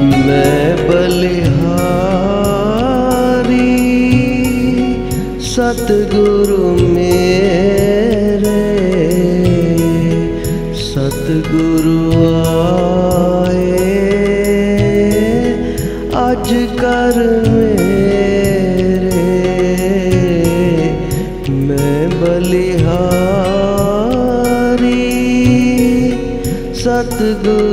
मैं बलिहारी सतगुरु मेरे सतगुरु आए। अज कर मेरे मैं बलिहारी सतगुरु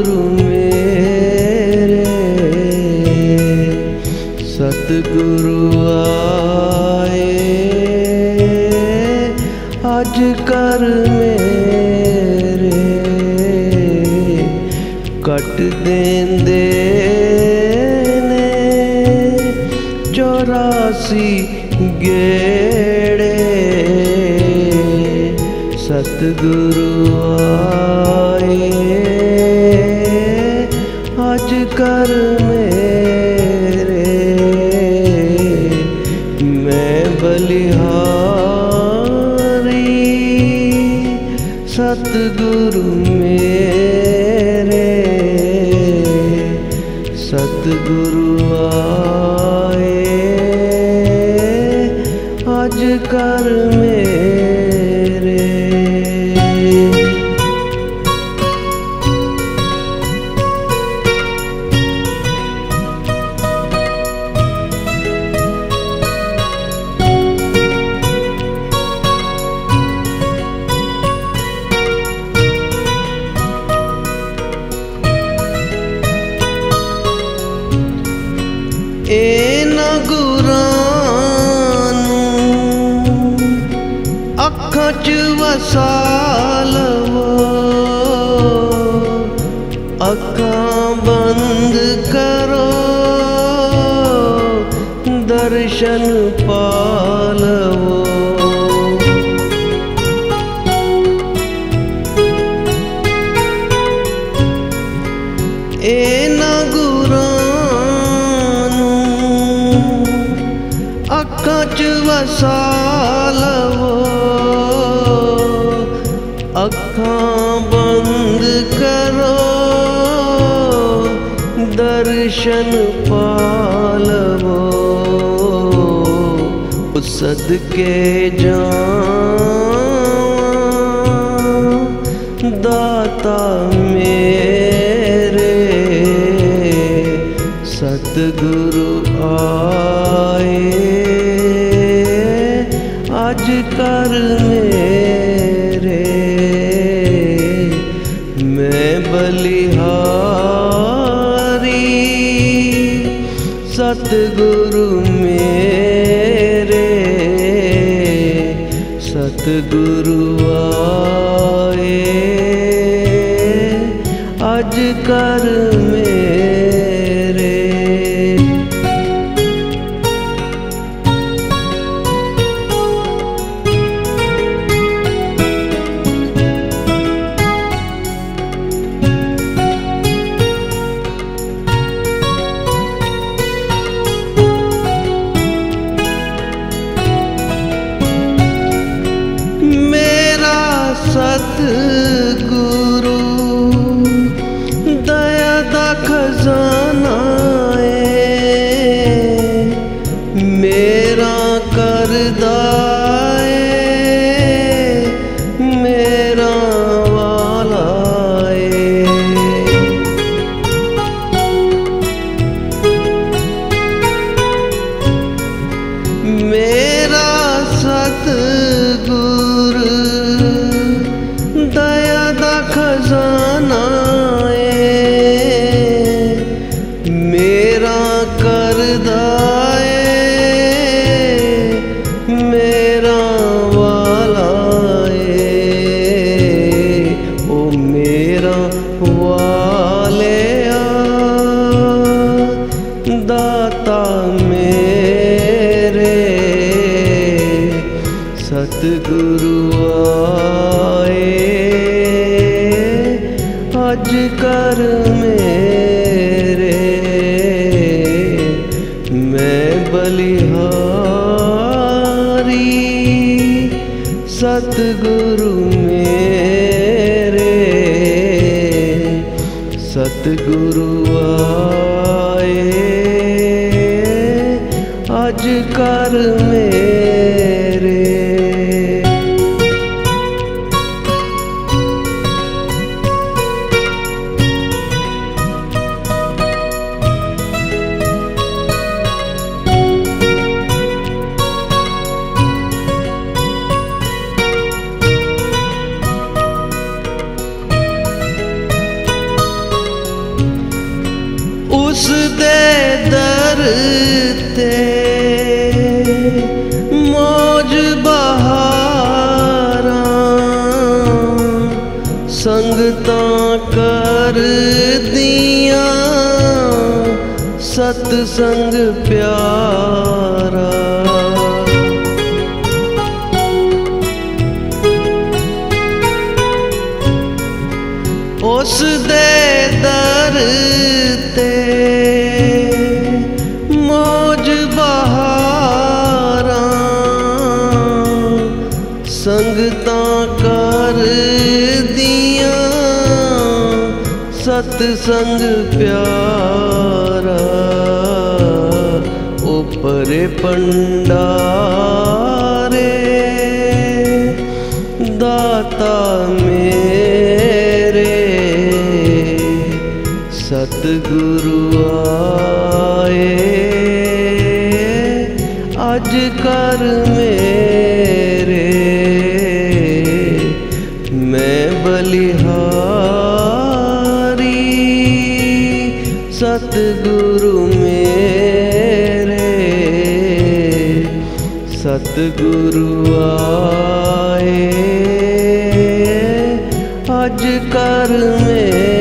कर मेरे कट देंदे ने चौरासी गेड़े सतगुरु आए अज कर कर वसालवो अखां बंद करो दर्शन पालवो एन गुरानु अखां च वसालवो दर्शन पालवो सद के जा दाता मेरे। सतगुरु आए आज कर मेरे। मैं बलिहा सतगुरु मेरे सतगुरु 自 सतगुरु आए अज कर मेरे मैं बलिहारी सतगुरु मेरे सतगुरु आए अज कर मेरे करते मौज बहारा संगता कर दिया सतसंग प्यार। सत्संग प्यारा ऊपरे पंडारे दाता मेरे सतगुरु आए आज कर में सतगुरु आए। अज कर में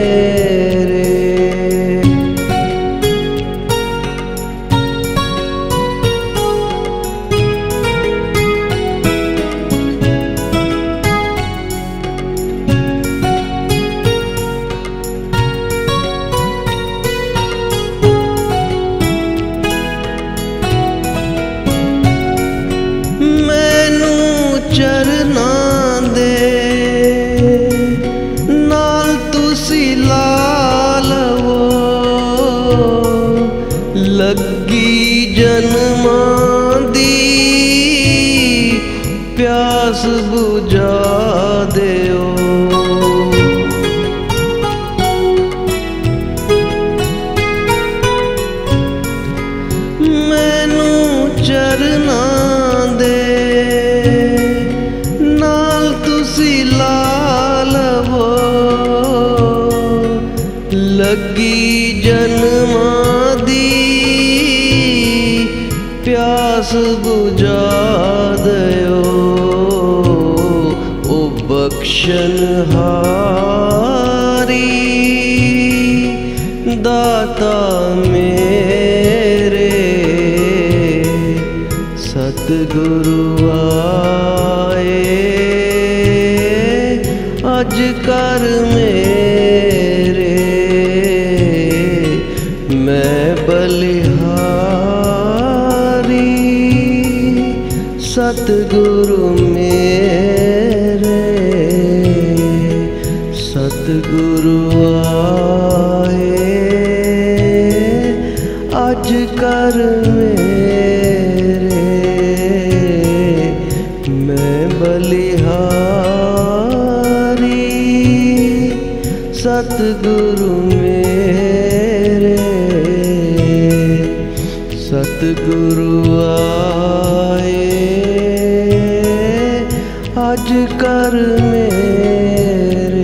ਲੱਗੀ ਜਨਮਾਂ ਦੀ ਪਿਆਸ ਬੁਝਾ ਦਿਓ। ਮੈਨੂੰ ਚਰਨਾਂ रोशनहारी दाता मेरे सतगुरु आए। अज कर मेरे मैं बलिहारी सतगुरु राज कर मेरे मैं बलिहारी सतगुरु मेरे। सतगुरु आए आज कर मेरे।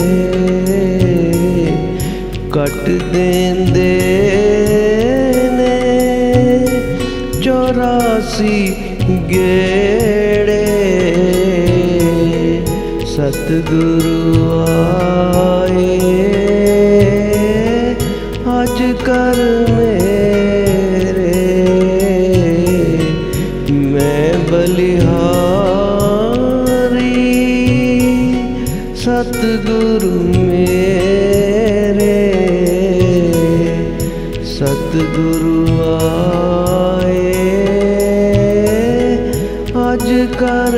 कट देना कर मेरे। मैं बलिहारी सतगुरु मेरे। सतगुरु आए आज कर